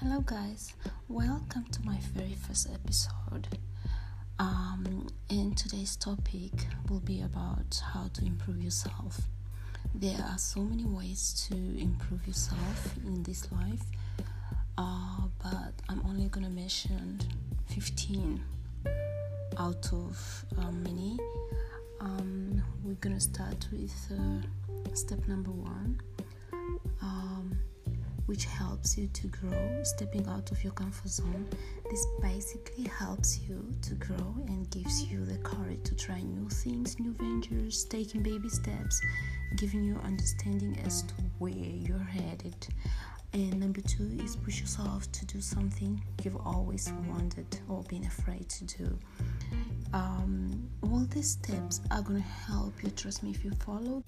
Hello, guys. Welcome to my very first episode. Um, and today's topic will be about how to improve yourself. There are so many ways to improve yourself in this life, uh, but I'm only gonna mention 15 out of uh, many. Um, we're gonna start with uh, step number one. Um, which helps you to grow, stepping out of your comfort zone. This basically helps you to grow and gives you the courage to try new things, new ventures, taking baby steps, giving you understanding as to where you're headed. And number two is push yourself to do something you've always wanted or been afraid to do. Um, all these steps are going to help you, trust me, if you follow.